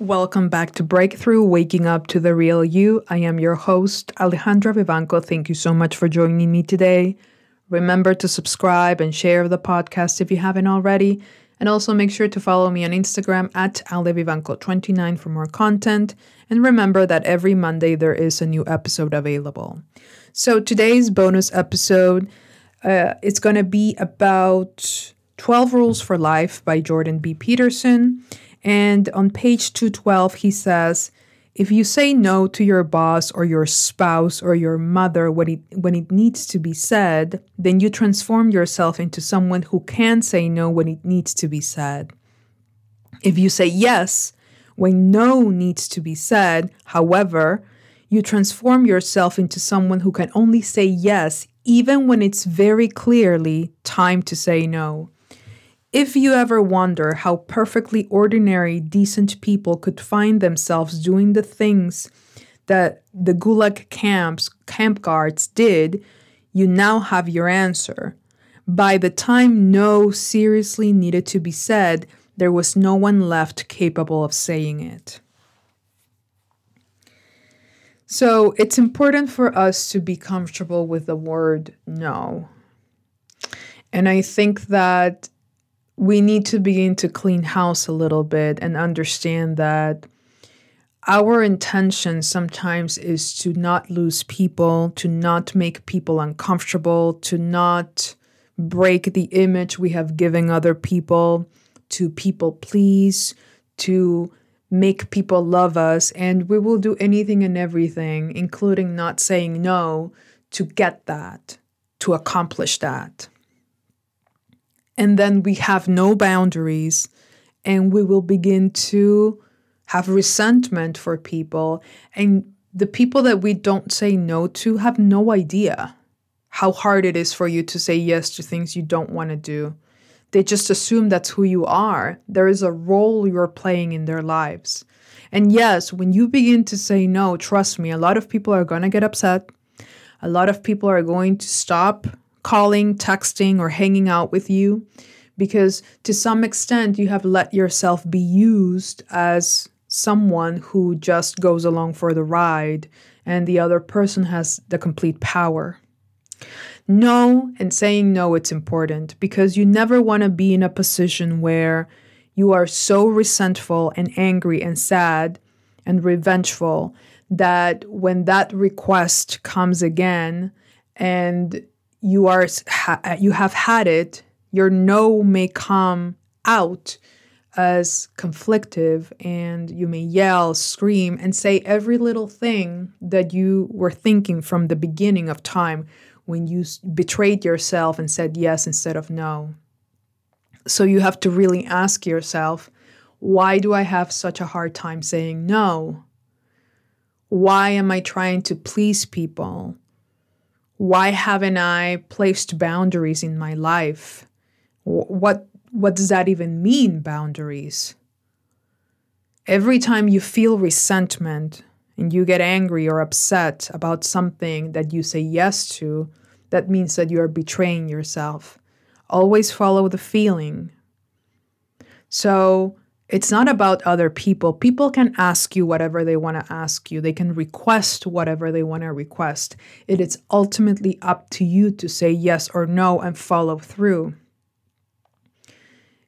Welcome back to Breakthrough Waking Up to the Real You. I am your host, Alejandra Vivanco. Thank you so much for joining me today. Remember to subscribe and share the podcast if you haven't already. And also make sure to follow me on Instagram at alevivanco29 for more content. And remember that every Monday there is a new episode available. So today's bonus episode, uh, it's going to be about 12 Rules for Life by Jordan B. Peterson. And on page 212, he says, if you say no to your boss or your spouse or your mother when it, when it needs to be said, then you transform yourself into someone who can say no when it needs to be said. If you say yes when no needs to be said, however, you transform yourself into someone who can only say yes even when it's very clearly time to say no. If you ever wonder how perfectly ordinary, decent people could find themselves doing the things that the Gulag camps, camp guards did, you now have your answer. By the time no seriously needed to be said, there was no one left capable of saying it. So it's important for us to be comfortable with the word no. And I think that we need to begin to clean house a little bit and understand that our intention sometimes is to not lose people, to not make people uncomfortable, to not break the image we have given other people, to people please, to make people love us. And we will do anything and everything, including not saying no, to get that, to accomplish that and then we have no boundaries and we will begin to have resentment for people and the people that we don't say no to have no idea how hard it is for you to say yes to things you don't want to do. They just assume that's who you are. There is a role you're playing in their lives. And yes when you begin to say no trust me a lot of people are going to get upset. A lot of people are going to stop calling, texting, or hanging out with you because to some extent you have let yourself be used as someone who just goes along for the ride and the other person has the complete power. No, and saying no, it's important because you never want to be in a position where you are so resentful and angry and sad and revengeful that when that request comes again and you are uh, you have had it your no may come out as conflictive and you may yell scream and say every little thing that you were thinking from the beginning of time when you betrayed yourself and said yes instead of no. So you have to really ask yourself why do i have such a hard time saying no? Why am i trying to please people why haven't I placed boundaries in my life? What what does that even mean boundaries? Every time you feel resentment and you get angry or upset about something that you say yes to, that means that you are betraying yourself. Always follow the feeling. So, it's not about other people. People can ask you whatever they want to ask you, they can request whatever they want to request. It is ultimately up to you to say yes or no and follow through.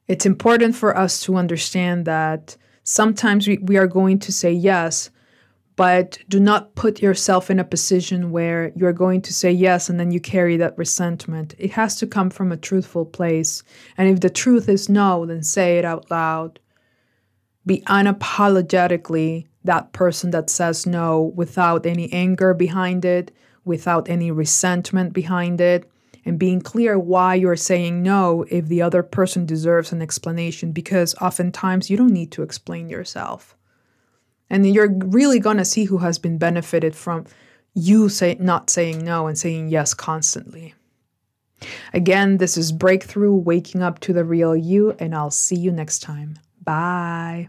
It's important for us to understand that sometimes we, we are going to say yes, but do not put yourself in a position where you're going to say yes and then you carry that resentment. It has to come from a truthful place. And if the truth is no, then say it out loud be unapologetically that person that says no without any anger behind it, without any resentment behind it, and being clear why you're saying no if the other person deserves an explanation, because oftentimes you don't need to explain yourself. And you're really going to see who has been benefited from you say, not saying no and saying yes constantly. Again, this is Breakthrough Waking Up to the Real You, and I'll see you next time. Bye.